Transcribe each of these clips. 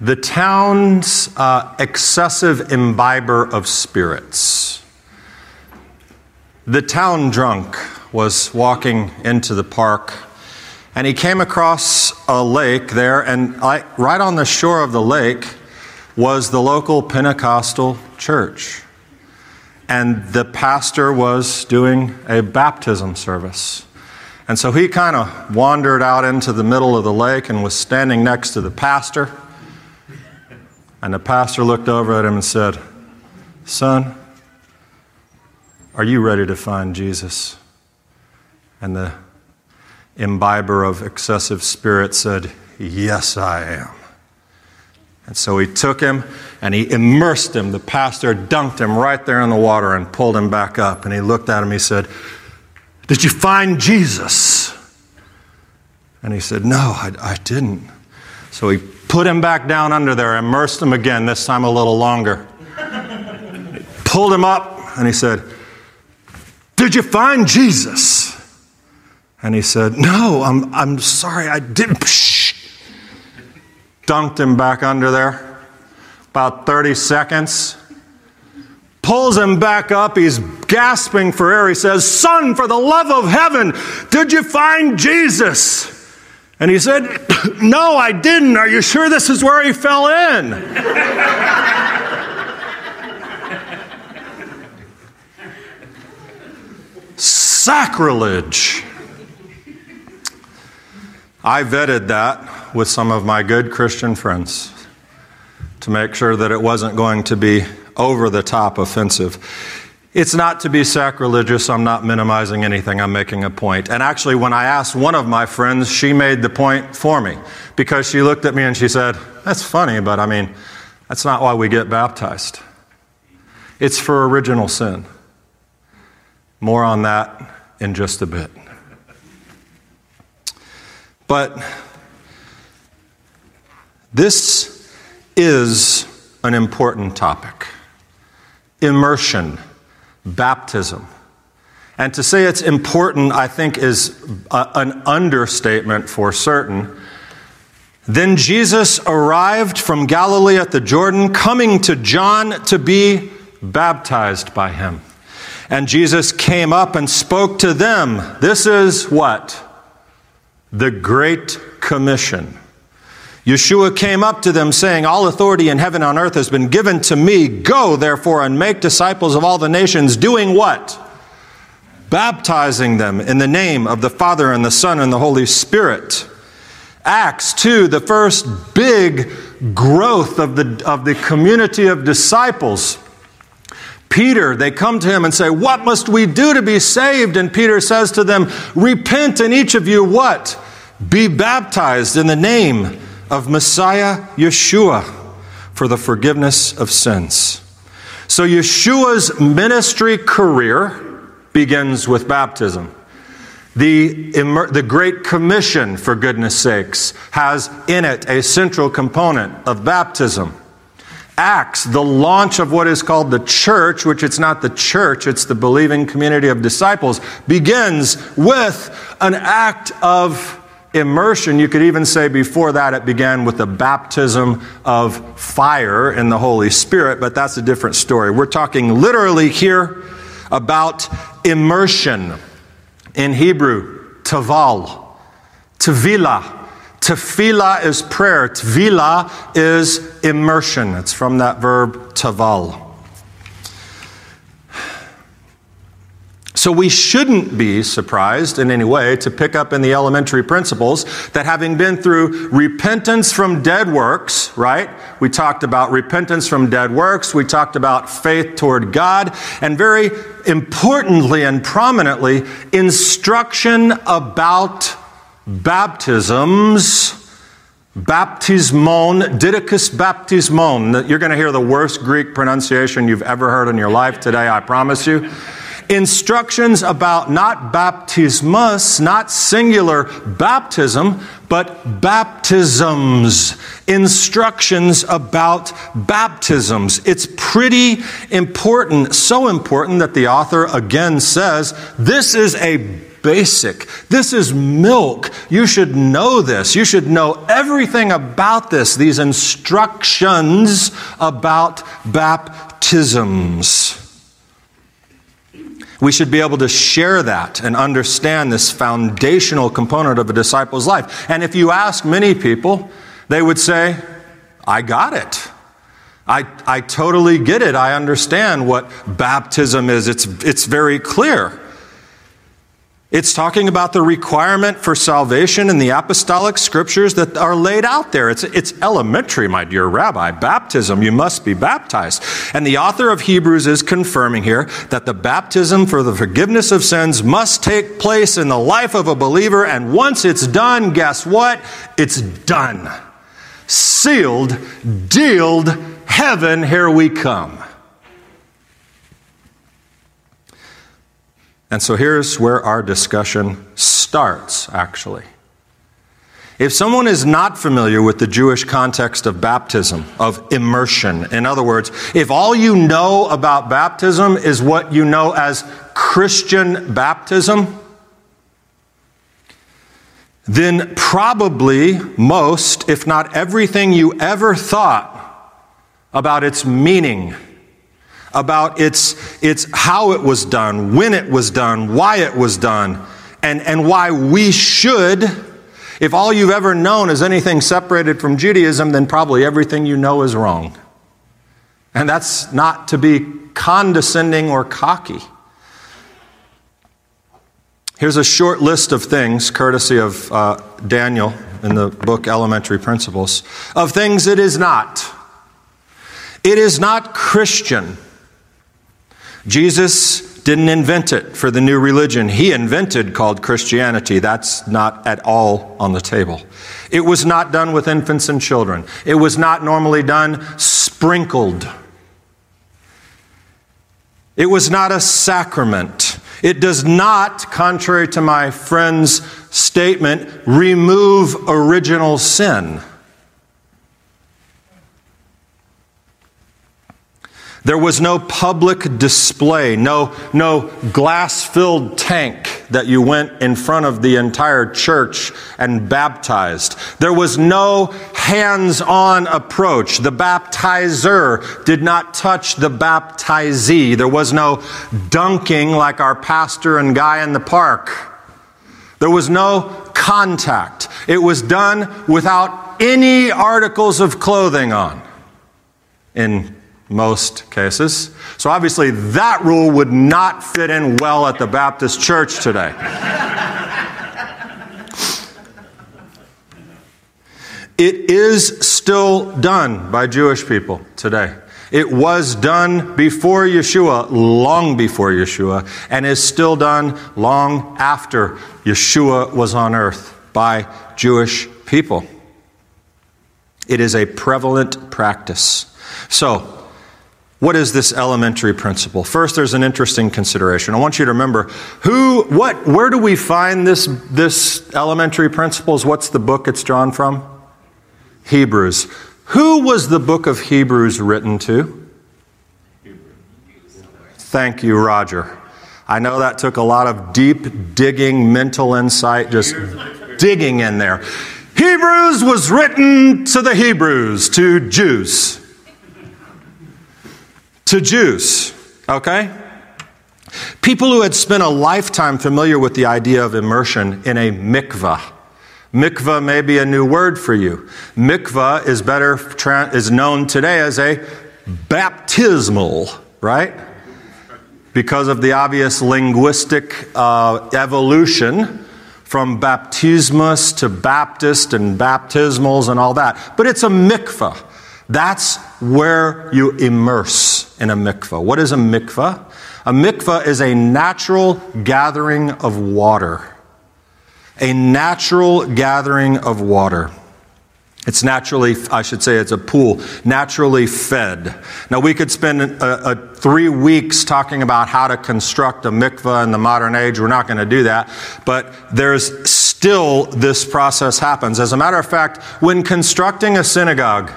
the town's uh, excessive imbiber of spirits. The town drunk was walking into the park and he came across a lake there, and right on the shore of the lake was the local Pentecostal church. And the pastor was doing a baptism service. And so he kind of wandered out into the middle of the lake and was standing next to the pastor. And the pastor looked over at him and said, Son, are you ready to find Jesus? And the imbiber of excessive spirit said, Yes, I am. And so he took him and he immersed him. The pastor dunked him right there in the water and pulled him back up. And he looked at him. He said, Did you find Jesus? And he said, No, I, I didn't. So he put him back down under there, immersed him again, this time a little longer. pulled him up and he said, Did you find Jesus? And he said, No, I'm, I'm sorry, I didn't. Dunked him back under there. About 30 seconds. Pulls him back up. He's gasping for air. He says, Son, for the love of heaven, did you find Jesus? And he said, No, I didn't. Are you sure this is where he fell in? Sacrilege. I vetted that with some of my good Christian friends to make sure that it wasn't going to be over the top offensive. It's not to be sacrilegious. I'm not minimizing anything. I'm making a point. And actually, when I asked one of my friends, she made the point for me because she looked at me and she said, That's funny, but I mean, that's not why we get baptized. It's for original sin. More on that in just a bit. But this is an important topic immersion, baptism. And to say it's important, I think, is a, an understatement for certain. Then Jesus arrived from Galilee at the Jordan, coming to John to be baptized by him. And Jesus came up and spoke to them. This is what? the Great Commission. Yeshua came up to them, saying, All authority in heaven and on earth has been given to me. Go, therefore, and make disciples of all the nations, doing what? Baptizing them in the name of the Father and the Son and the Holy Spirit. Acts 2, the first big growth of the, of the community of disciples. Peter, they come to him and say, What must we do to be saved? And Peter says to them, Repent, and each of you what? Be baptized in the name of Messiah Yeshua for the forgiveness of sins. So Yeshua's ministry career begins with baptism. The, the Great Commission, for goodness sakes, has in it a central component of baptism. Acts, the launch of what is called the church, which it's not the church, it's the believing community of disciples, begins with an act of immersion. You could even say before that it began with the baptism of fire in the Holy Spirit, but that's a different story. We're talking literally here about immersion. In Hebrew, taval, tevila, Tefillah is prayer. Tvila is immersion. It's from that verb taval. So we shouldn't be surprised in any way to pick up in the elementary principles that having been through repentance from dead works, right? We talked about repentance from dead works. We talked about faith toward God. And very importantly and prominently, instruction about baptisms, baptismon, didicus baptismon. You're going to hear the worst Greek pronunciation you've ever heard in your life today, I promise you. Instructions about not baptismus, not singular baptism, but baptisms. Instructions about baptisms. It's pretty important, so important that the author again says this is a basic. This is milk. You should know this. You should know everything about this, these instructions about baptisms. We should be able to share that and understand this foundational component of a disciple's life. And if you ask many people, they would say, I got it. I, I totally get it. I understand what baptism is. It's, it's very clear. It's talking about the requirement for salvation in the apostolic scriptures that are laid out there. It's, it's elementary, my dear rabbi. Baptism, you must be baptized. And the author of Hebrews is confirming here that the baptism for the forgiveness of sins must take place in the life of a believer. And once it's done, guess what? It's done. Sealed, dealed, heaven, here we come. And so here's where our discussion starts, actually. If someone is not familiar with the Jewish context of baptism, of immersion, in other words, if all you know about baptism is what you know as Christian baptism, then probably most, if not everything you ever thought about its meaning about its, its how it was done, when it was done, why it was done, and, and why we should. If all you've ever known is anything separated from Judaism, then probably everything you know is wrong. And that's not to be condescending or cocky. Here's a short list of things, courtesy of uh, Daniel in the book Elementary Principles, of things it is not. It is not Christian Jesus didn't invent it for the new religion. He invented called Christianity. That's not at all on the table. It was not done with infants and children. It was not normally done sprinkled. It was not a sacrament. It does not, contrary to my friend's statement, remove original sin. There was no public display, no, no glass filled tank that you went in front of the entire church and baptized. There was no hands on approach. The baptizer did not touch the baptizee. There was no dunking like our pastor and guy in the park. There was no contact. It was done without any articles of clothing on in most cases. So obviously, that rule would not fit in well at the Baptist church today. it is still done by Jewish people today. It was done before Yeshua, long before Yeshua, and is still done long after Yeshua was on earth by Jewish people. It is a prevalent practice. So, what is this elementary principle? First, there's an interesting consideration. I want you to remember who, what, where do we find this, this elementary principles? What's the book it's drawn from? Hebrews. Who was the book of Hebrews written to? Thank you, Roger. I know that took a lot of deep digging mental insight, just digging in there. Hebrews was written to the Hebrews, to Jews to Jews, okay? People who had spent a lifetime familiar with the idea of immersion in a mikvah. Mikvah may be a new word for you. Mikvah is better is known today as a baptismal, right? Because of the obvious linguistic uh, evolution from baptismus to Baptist and baptismals and all that. But it's a mikvah. That's where you immerse in a mikvah. What is a mikvah? A mikvah is a natural gathering of water. A natural gathering of water. It's naturally, I should say, it's a pool, naturally fed. Now, we could spend a, a three weeks talking about how to construct a mikvah in the modern age. We're not going to do that. But there's still this process happens. As a matter of fact, when constructing a synagogue,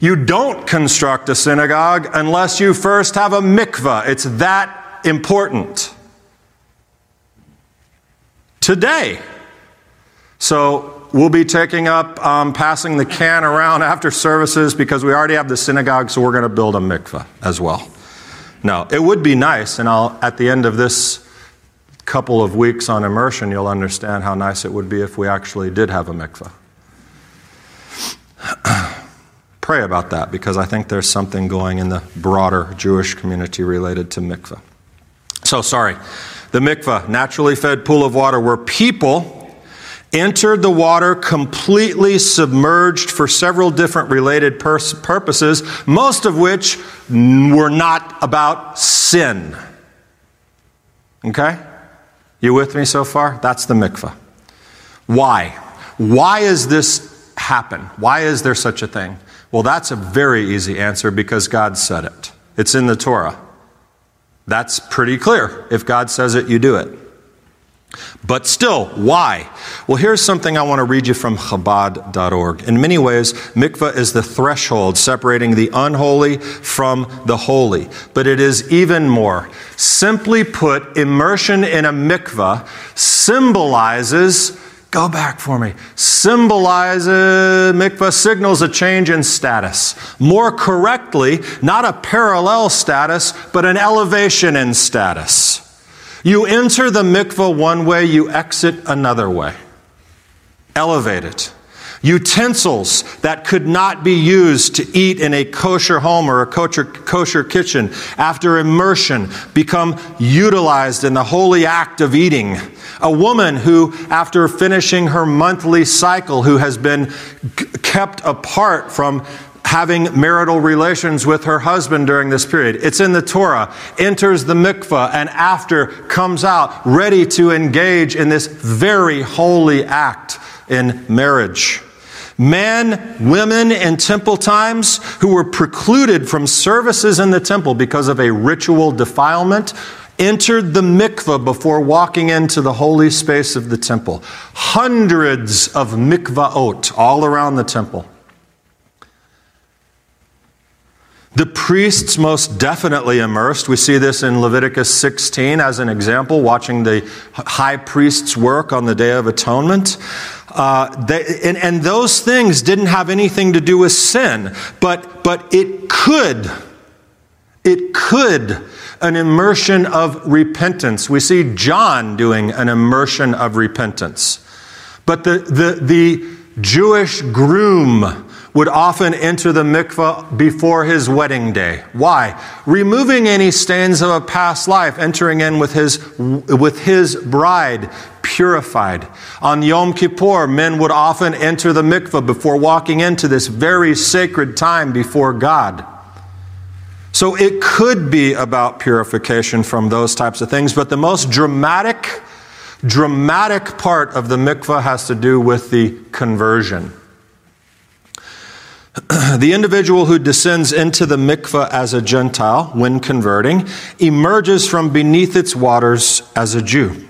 you don't construct a synagogue unless you first have a mikvah. It's that important. today. So we'll be taking up um, passing the can around after services because we already have the synagogue, so we're going to build a mikveh as well. Now, it would be nice, and I'll, at the end of this couple of weeks on immersion, you'll understand how nice it would be if we actually did have a mikveh. Pray about that because I think there's something going in the broader Jewish community related to mikveh. So, sorry. The mikveh, naturally fed pool of water where people entered the water completely submerged for several different related pers- purposes, most of which were not about sin. Okay? You with me so far? That's the mikveh. Why? Why is this happen? Why is there such a thing? Well, that's a very easy answer because God said it. It's in the Torah. That's pretty clear. If God says it, you do it. But still, why? Well, here's something I want to read you from Chabad.org. In many ways, mikveh is the threshold separating the unholy from the holy. But it is even more. Simply put, immersion in a mikveh symbolizes, go back for me, symbolizes, mikveh signals a change in status. More correctly, not a parallel status, but an elevation in status. You enter the mikveh one way, you exit another way. Elevate it. Utensils that could not be used to eat in a kosher home or a kosher, kosher kitchen after immersion become utilized in the holy act of eating. A woman who, after finishing her monthly cycle, who has been kept apart from having marital relations with her husband during this period. It's in the Torah, enters the mikveh, and after comes out ready to engage in this very holy act in marriage. Men, women in temple times who were precluded from services in the temple because of a ritual defilement entered the mikveh before walking into the holy space of the temple. Hundreds of mikvaot all around the temple. The priests most definitely immersed. We see this in Leviticus 16 as an example, watching the high priest's work on the Day of Atonement. Uh, they, and, and those things didn't have anything to do with sin, but, but it could, it could an immersion of repentance. We see John doing an immersion of repentance. But the, the, the Jewish groom, would often enter the mikveh before his wedding day. Why? Removing any stains of a past life, entering in with his, with his bride purified. On Yom Kippur, men would often enter the mikveh before walking into this very sacred time before God. So it could be about purification from those types of things, but the most dramatic, dramatic part of the mikvah has to do with the conversion. the individual who descends into the mikveh as a Gentile when converting emerges from beneath its waters as a Jew.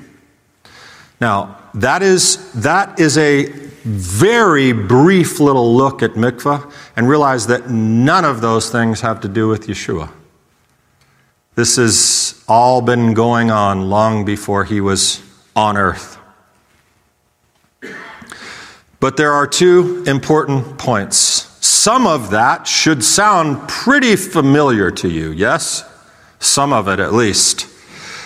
Now, that is, that is a very brief little look at mikveh and realize that none of those things have to do with Yeshua. This has all been going on long before he was on earth. But there are two important points some of that should sound pretty familiar to you, yes? Some of it at least.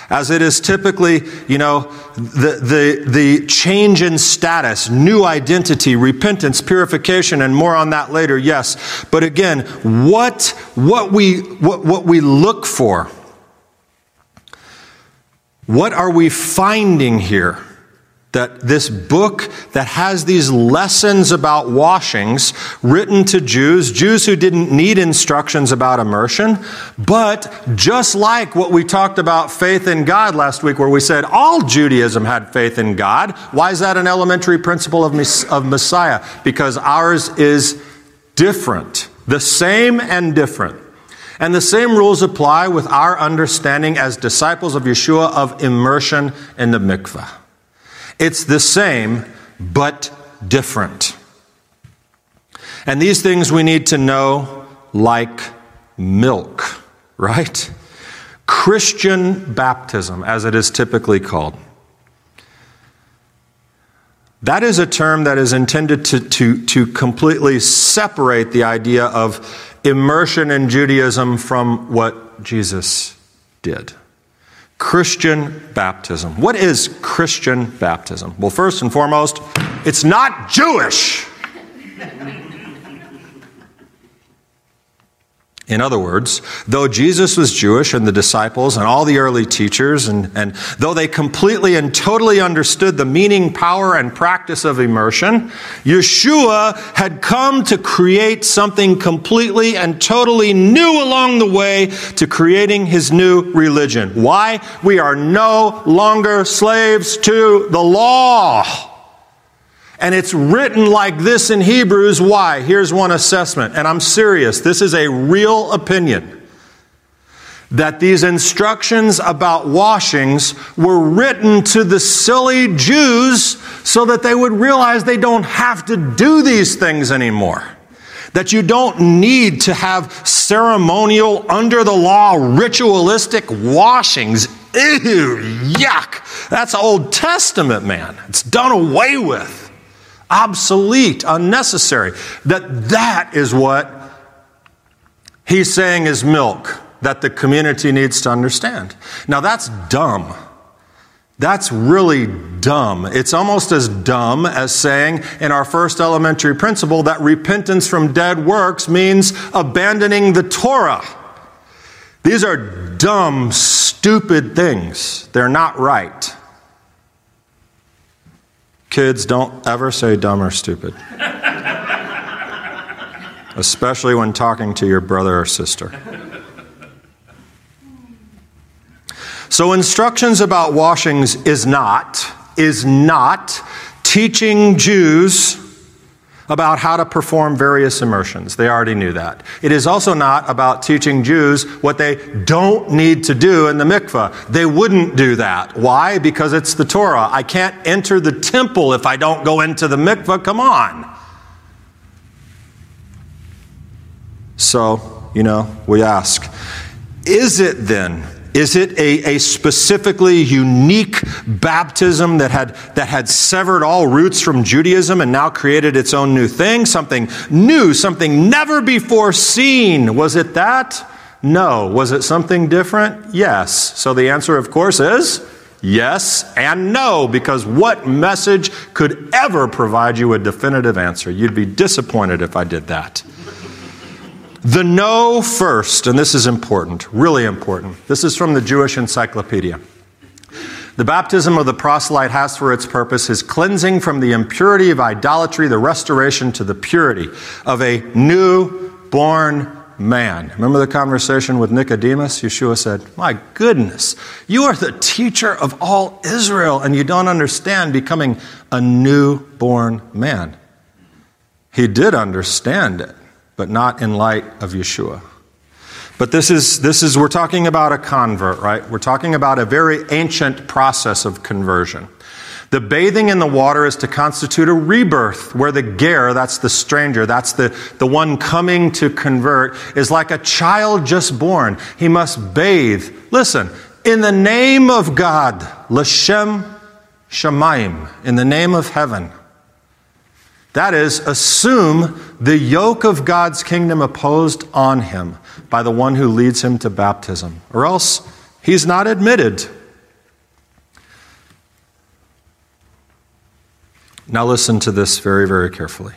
As it is typically, you know, the, the, the change in status, new identity, repentance, purification, and more on that later, yes. But again, what, what, we, what, what we look for, what are we finding here? That this book that has these lessons about washings written to Jews, Jews who didn't need instructions about immersion, but just like what we talked about faith in God last week, where we said all Judaism had faith in God. Why is that an elementary principle of, of Messiah? Because ours is different, the same and different. And the same rules apply with our understanding as disciples of Yeshua of immersion in the mikveh. It's the same, but different. And these things we need to know like milk, right? Christian baptism, as it is typically called. That is a term that is intended to, to, to completely separate the idea of immersion in Judaism from what Jesus did. Christian baptism. What is Christian baptism? Well, first and foremost, it's not Jewish. In other words, though Jesus was Jewish and the disciples and all the early teachers, and, and though they completely and totally understood the meaning, power, and practice of immersion, Yeshua had come to create something completely and totally new along the way to creating his new religion. Why? We are no longer slaves to the law. And it's written like this in Hebrews. Why? Here's one assessment. And I'm serious. This is a real opinion. That these instructions about washings were written to the silly Jews so that they would realize they don't have to do these things anymore. That you don't need to have ceremonial, under the law, ritualistic washings. Ew, yuck. That's Old Testament, man. It's done away with obsolete, unnecessary. That that is what he's saying is milk that the community needs to understand. Now that's dumb. That's really dumb. It's almost as dumb as saying in our first elementary principle that repentance from dead works means abandoning the Torah. These are dumb, stupid things. They're not right. Kids, don't ever say dumb or stupid, especially when talking to your brother or sister. So, instructions about washings is not, is not teaching Jews about how to perform various immersions. They already knew that. It is also not about teaching Jews what they don't need to do in the mikveh. They wouldn't do that. Why? Because it's the Torah. I can't enter the temple if I don't go into the mikveh. Come on. So, you know, we ask, is it then is it a, a specifically unique baptism that had, that had severed all roots from Judaism and now created its own new thing? Something new, something never before seen. Was it that? No. Was it something different? Yes. So the answer, of course, is yes and no, because what message could ever provide you a definitive answer? You'd be disappointed if I did that. The no first, and this is important, really important. This is from the Jewish Encyclopedia. The baptism of the proselyte has for its purpose his cleansing from the impurity of idolatry, the restoration to the purity of a new born man. Remember the conversation with Nicodemus? Yeshua said, My goodness, you are the teacher of all Israel, and you don't understand becoming a new-born man. He did understand it but not in light of Yeshua. But this is, this is, we're talking about a convert, right? We're talking about a very ancient process of conversion. The bathing in the water is to constitute a rebirth, where the ger, that's the stranger, that's the, the one coming to convert, is like a child just born. He must bathe. Listen, in the name of God, Lashem Shemaim, in the name of heaven. That is, assume the yoke of God's kingdom opposed on him by the one who leads him to baptism, or else he's not admitted. Now, listen to this very, very carefully.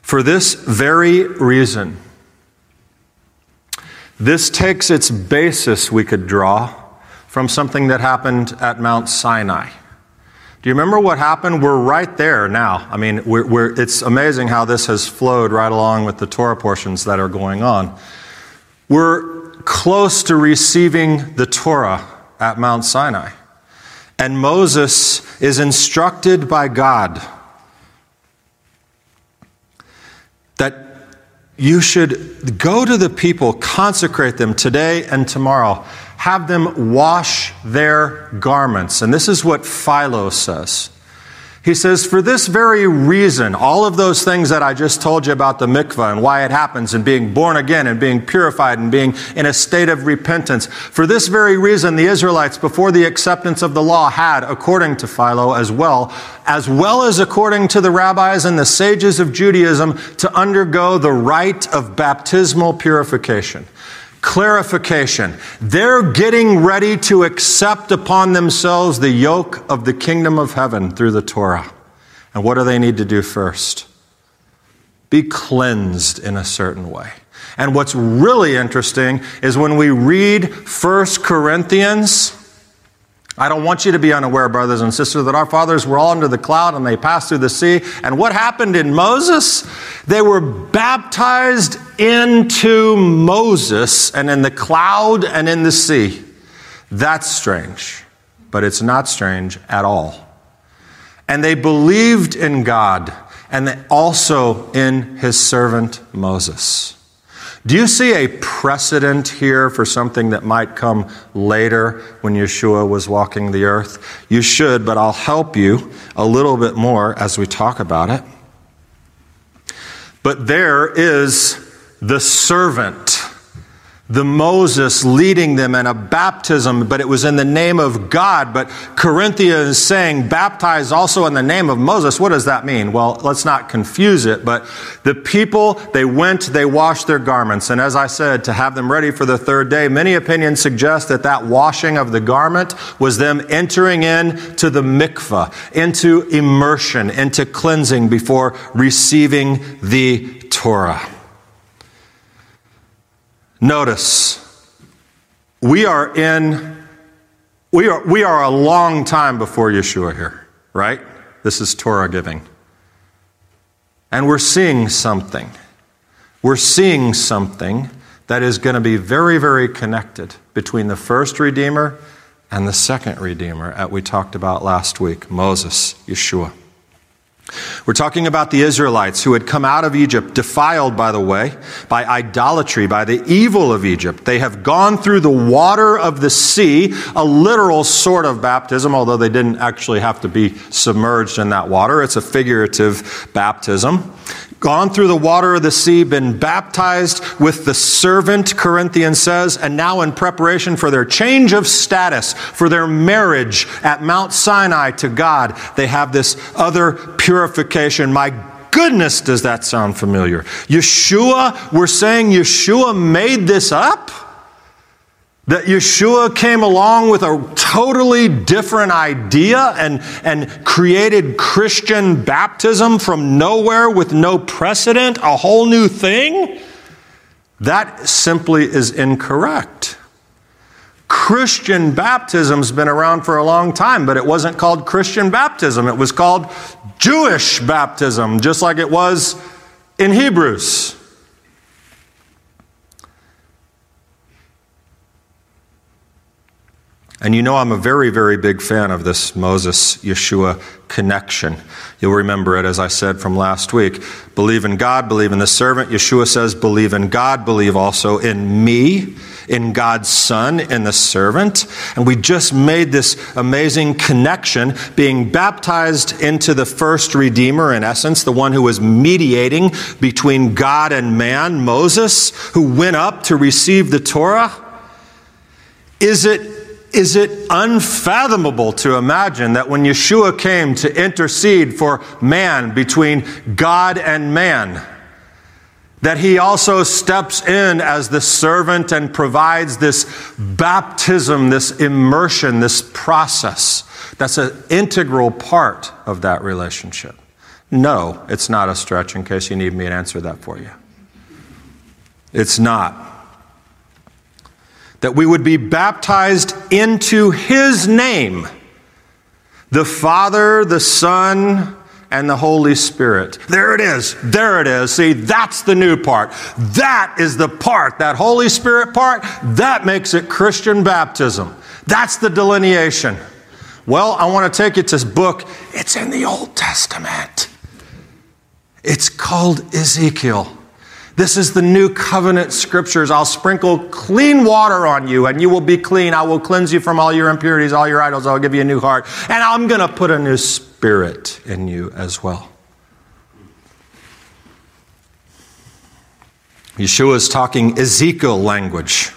For this very reason, this takes its basis, we could draw, from something that happened at Mount Sinai. Do you remember what happened? We're right there now. I mean, we're, we're, it's amazing how this has flowed right along with the Torah portions that are going on. We're close to receiving the Torah at Mount Sinai. And Moses is instructed by God that you should go to the people, consecrate them today and tomorrow have them wash their garments. And this is what Philo says. He says, for this very reason, all of those things that I just told you about the mikvah and why it happens and being born again and being purified and being in a state of repentance, for this very reason, the Israelites, before the acceptance of the law, had, according to Philo as well, as well as according to the rabbis and the sages of Judaism, to undergo the rite of baptismal purification clarification. They're getting ready to accept upon themselves the yoke of the kingdom of heaven through the Torah. And what do they need to do first? Be cleansed in a certain way. And what's really interesting is when we read 1 Corinthians, I don't want you to be unaware, brothers and sisters, that our fathers were all under the cloud and they passed through the sea. And what happened in Moses? They were baptized into Moses and in the cloud and in the sea. That's strange, but it's not strange at all. And they believed in God and also in his servant Moses. Do you see a precedent here for something that might come later when Yeshua was walking the earth? You should, but I'll help you a little bit more as we talk about it. But there is the servant the Moses leading them in a baptism, but it was in the name of God. But Corinthians is saying baptized also in the name of Moses. What does that mean? Well, let's not confuse it, but the people, they went, they washed their garments. And as I said, to have them ready for the third day, many opinions suggest that that washing of the garment was them entering in to the mikvah, into immersion, into cleansing before receiving the Torah. Notice, we are in, we are, we are a long time before Yeshua here, right? This is Torah giving. And we're seeing something. We're seeing something that is going to be very, very connected between the first Redeemer and the second Redeemer that we talked about last week Moses, Yeshua. We're talking about the Israelites who had come out of Egypt, defiled, by the way, by idolatry, by the evil of Egypt. They have gone through the water of the sea, a literal sort of baptism, although they didn't actually have to be submerged in that water. It's a figurative baptism gone through the water of the sea, been baptized with the servant, Corinthians says, and now in preparation for their change of status, for their marriage at Mount Sinai to God, they have this other purification. My goodness, does that sound familiar? Yeshua, we're saying Yeshua made this up? That Yeshua came along with a totally different idea and, and created Christian baptism from nowhere with no precedent, a whole new thing? That simply is incorrect. Christian baptism's been around for a long time, but it wasn't called Christian baptism. It was called Jewish baptism, just like it was in Hebrews. And you know, I'm a very, very big fan of this Moses Yeshua connection. You'll remember it, as I said from last week. Believe in God, believe in the servant. Yeshua says, believe in God, believe also in me, in God's Son, in the servant. And we just made this amazing connection, being baptized into the first Redeemer, in essence, the one who was mediating between God and man, Moses, who went up to receive the Torah. Is it is it unfathomable to imagine that when Yeshua came to intercede for man between God and man, that he also steps in as the servant and provides this baptism, this immersion, this process that's an integral part of that relationship? No, it's not a stretch in case you need me to answer that for you. It's not that we would be baptized into His name the Father, the Son, and the Holy Spirit. There it is. There it is. See, that's the new part. That is the part, that Holy Spirit part, that makes it Christian baptism. That's the delineation. Well, I want to take you to this book. It's in the Old Testament. It's called Ezekiel. This is the new covenant scriptures. I'll sprinkle clean water on you and you will be clean. I will cleanse you from all your impurities, all your idols. I'll give you a new heart. And I'm going to put a new spirit in you as well. Yeshua is talking Ezekiel language.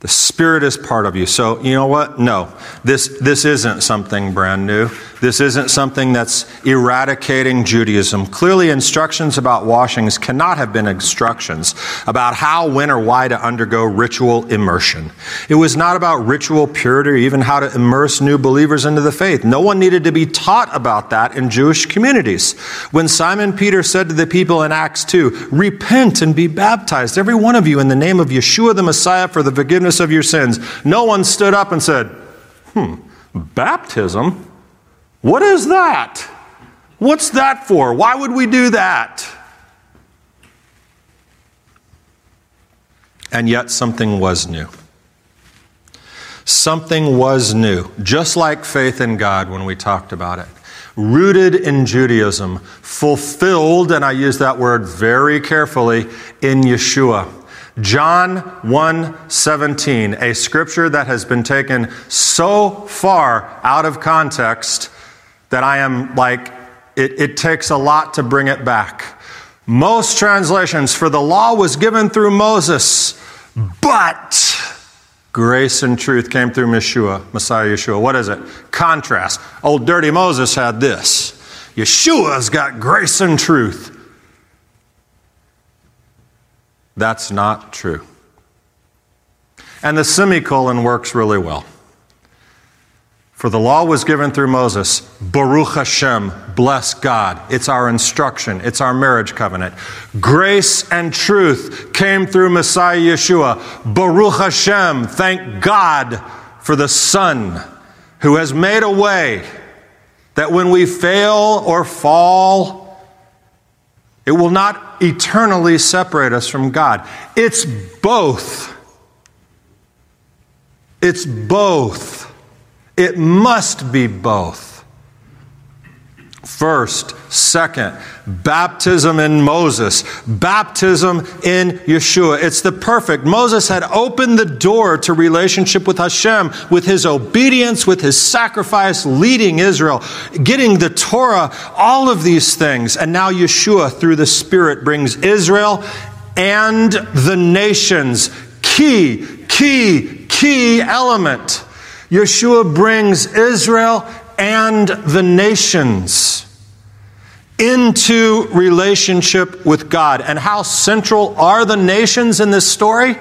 The Spirit is part of you. So, you know what? No, this, this isn't something brand new. This isn't something that's eradicating Judaism. Clearly, instructions about washings cannot have been instructions about how, when, or why to undergo ritual immersion. It was not about ritual purity or even how to immerse new believers into the faith. No one needed to be taught about that in Jewish communities. When Simon Peter said to the people in Acts 2, Repent and be baptized, every one of you, in the name of Yeshua the Messiah for the forgiveness of your sins, no one stood up and said, Hmm, baptism? What is that? What's that for? Why would we do that? And yet something was new. Something was new, just like faith in God when we talked about it. Rooted in Judaism, fulfilled, and I use that word very carefully, in Yeshua. John 1:17, a scripture that has been taken so far out of context that I am like, it, it takes a lot to bring it back. Most translations, for the law was given through Moses, but grace and truth came through Yeshua, Messiah Yeshua. What is it? Contrast. Old dirty Moses had this. Yeshua's got grace and truth. That's not true. And the semicolon works really well. For the law was given through Moses. Baruch Hashem, bless God. It's our instruction, it's our marriage covenant. Grace and truth came through Messiah Yeshua. Baruch Hashem, thank God for the Son who has made a way that when we fail or fall, it will not eternally separate us from God. It's both. It's both. It must be both. First, second, baptism in Moses, baptism in Yeshua. It's the perfect. Moses had opened the door to relationship with Hashem, with his obedience, with his sacrifice, leading Israel, getting the Torah, all of these things. And now Yeshua, through the Spirit, brings Israel and the nations. Key, key, key element Yeshua brings Israel and the nations into relationship with God. And how central are the nations in this story?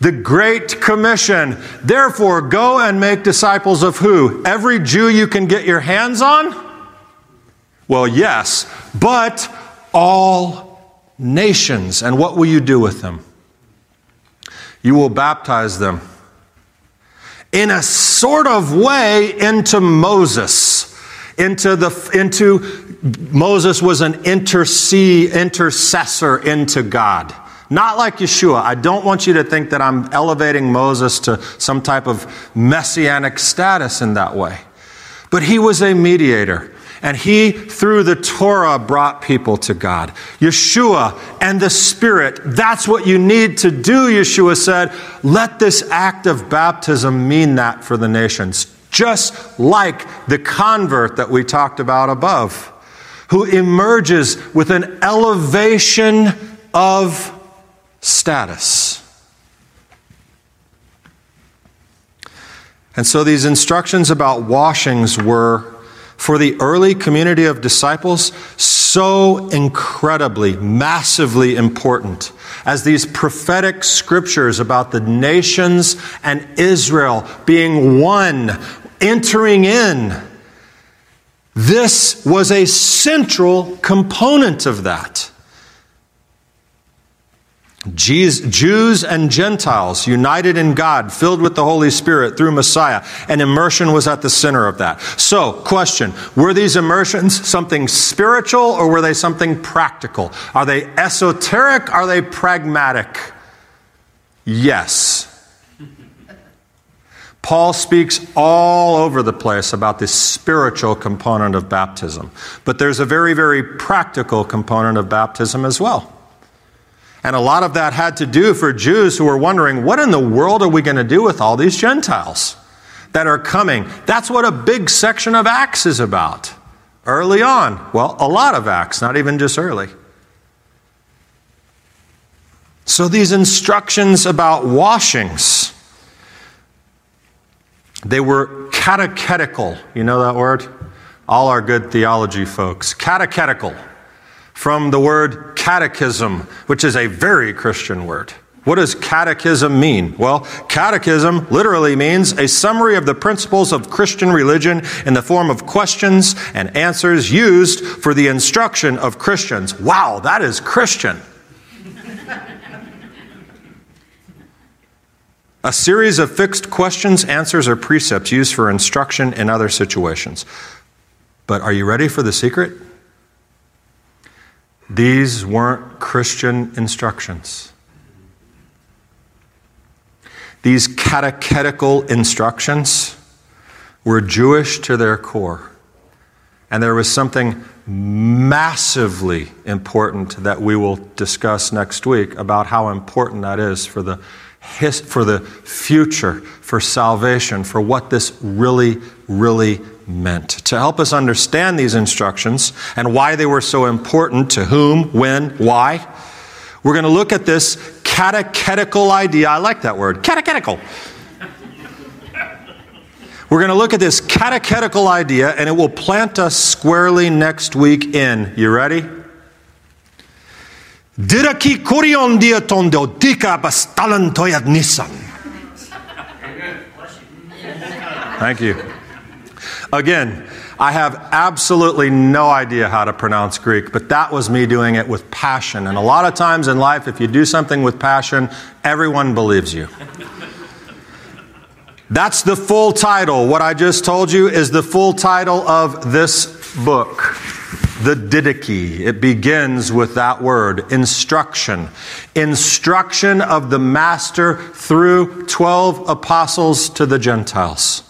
The Great Commission. Therefore, go and make disciples of who? Every Jew you can get your hands on? Well, yes, but all nations. And what will you do with them? You will baptize them in a sort of way into Moses. Into the into Moses was an intercessor into God. Not like Yeshua. I don't want you to think that I'm elevating Moses to some type of messianic status in that way. But he was a mediator. And he, through the Torah, brought people to God. Yeshua and the Spirit, that's what you need to do, Yeshua said. Let this act of baptism mean that for the nations. Just like the convert that we talked about above, who emerges with an elevation of status. And so these instructions about washings were for the early community of disciples so incredibly, massively important as these prophetic scriptures about the nations and Israel being one, entering in. This was a central component of that. Jews and Gentiles united in God, filled with the Holy Spirit through Messiah, and immersion was at the center of that. So, question Were these immersions something spiritual or were they something practical? Are they esoteric? Are they pragmatic? Yes. Paul speaks all over the place about the spiritual component of baptism, but there's a very, very practical component of baptism as well. And a lot of that had to do for Jews who were wondering, what in the world are we going to do with all these Gentiles? that are coming. That's what a big section of Acts is about. Early on. Well, a lot of Acts, not even just early. So these instructions about washings, they were catechetical. You know that word? All our good theology folks. Catechetical. From the word catechism, which is a very Christian word. What does catechism mean? Well, catechism literally means a summary of the principles of Christian religion in the form of questions and answers used for the instruction of Christians. Wow, that is Christian. a series of fixed questions, answers, or precepts used for instruction in other situations. But are you ready for the secret? These weren't Christian instructions. These catechetical instructions were Jewish to their core. And there was something massively important that we will discuss next week about how important that is for the, his, for the future, for salvation, for what this really, really meant. To help us understand these instructions and why they were so important to whom, when, why, we're going to look at this catechetical idea. I like that word, catechetical. We're going to look at this catechetical idea and it will plant us squarely next week in. You ready? Diraki kurion dia tondo dika bastalan nisan. Thank you. Again, I have absolutely no idea how to pronounce Greek, but that was me doing it with passion. And a lot of times in life, if you do something with passion, everyone believes you. That's the full title. What I just told you is the full title of this book, the Didache. It begins with that word, instruction. Instruction of the Master through 12 apostles to the Gentiles.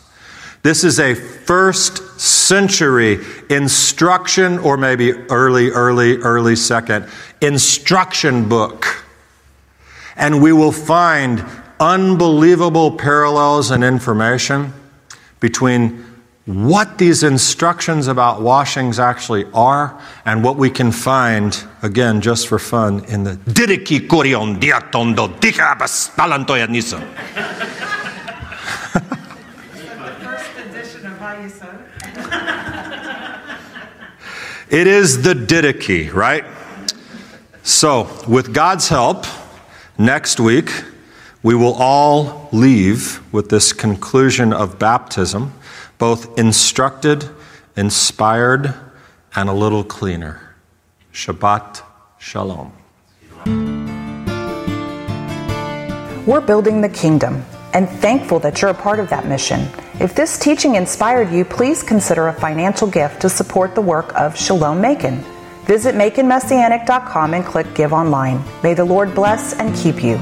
This is a first century instruction, or maybe early, early, early second, instruction book. And we will find unbelievable parallels and information between what these instructions about washings actually are and what we can find, again, just for fun, in the Didache Kurion Diatondo Dikabas Palantoyanisa. It is the Didache, right? So, with God's help, next week, we will all leave with this conclusion of baptism, both instructed, inspired, and a little cleaner. Shabbat Shalom. We're building the kingdom and thankful that you're a part of that mission. If this teaching inspired you, please consider a financial gift to support the work of Shalom Macon. Visit MaconMessianic.com and click Give Online. May the Lord bless and keep you.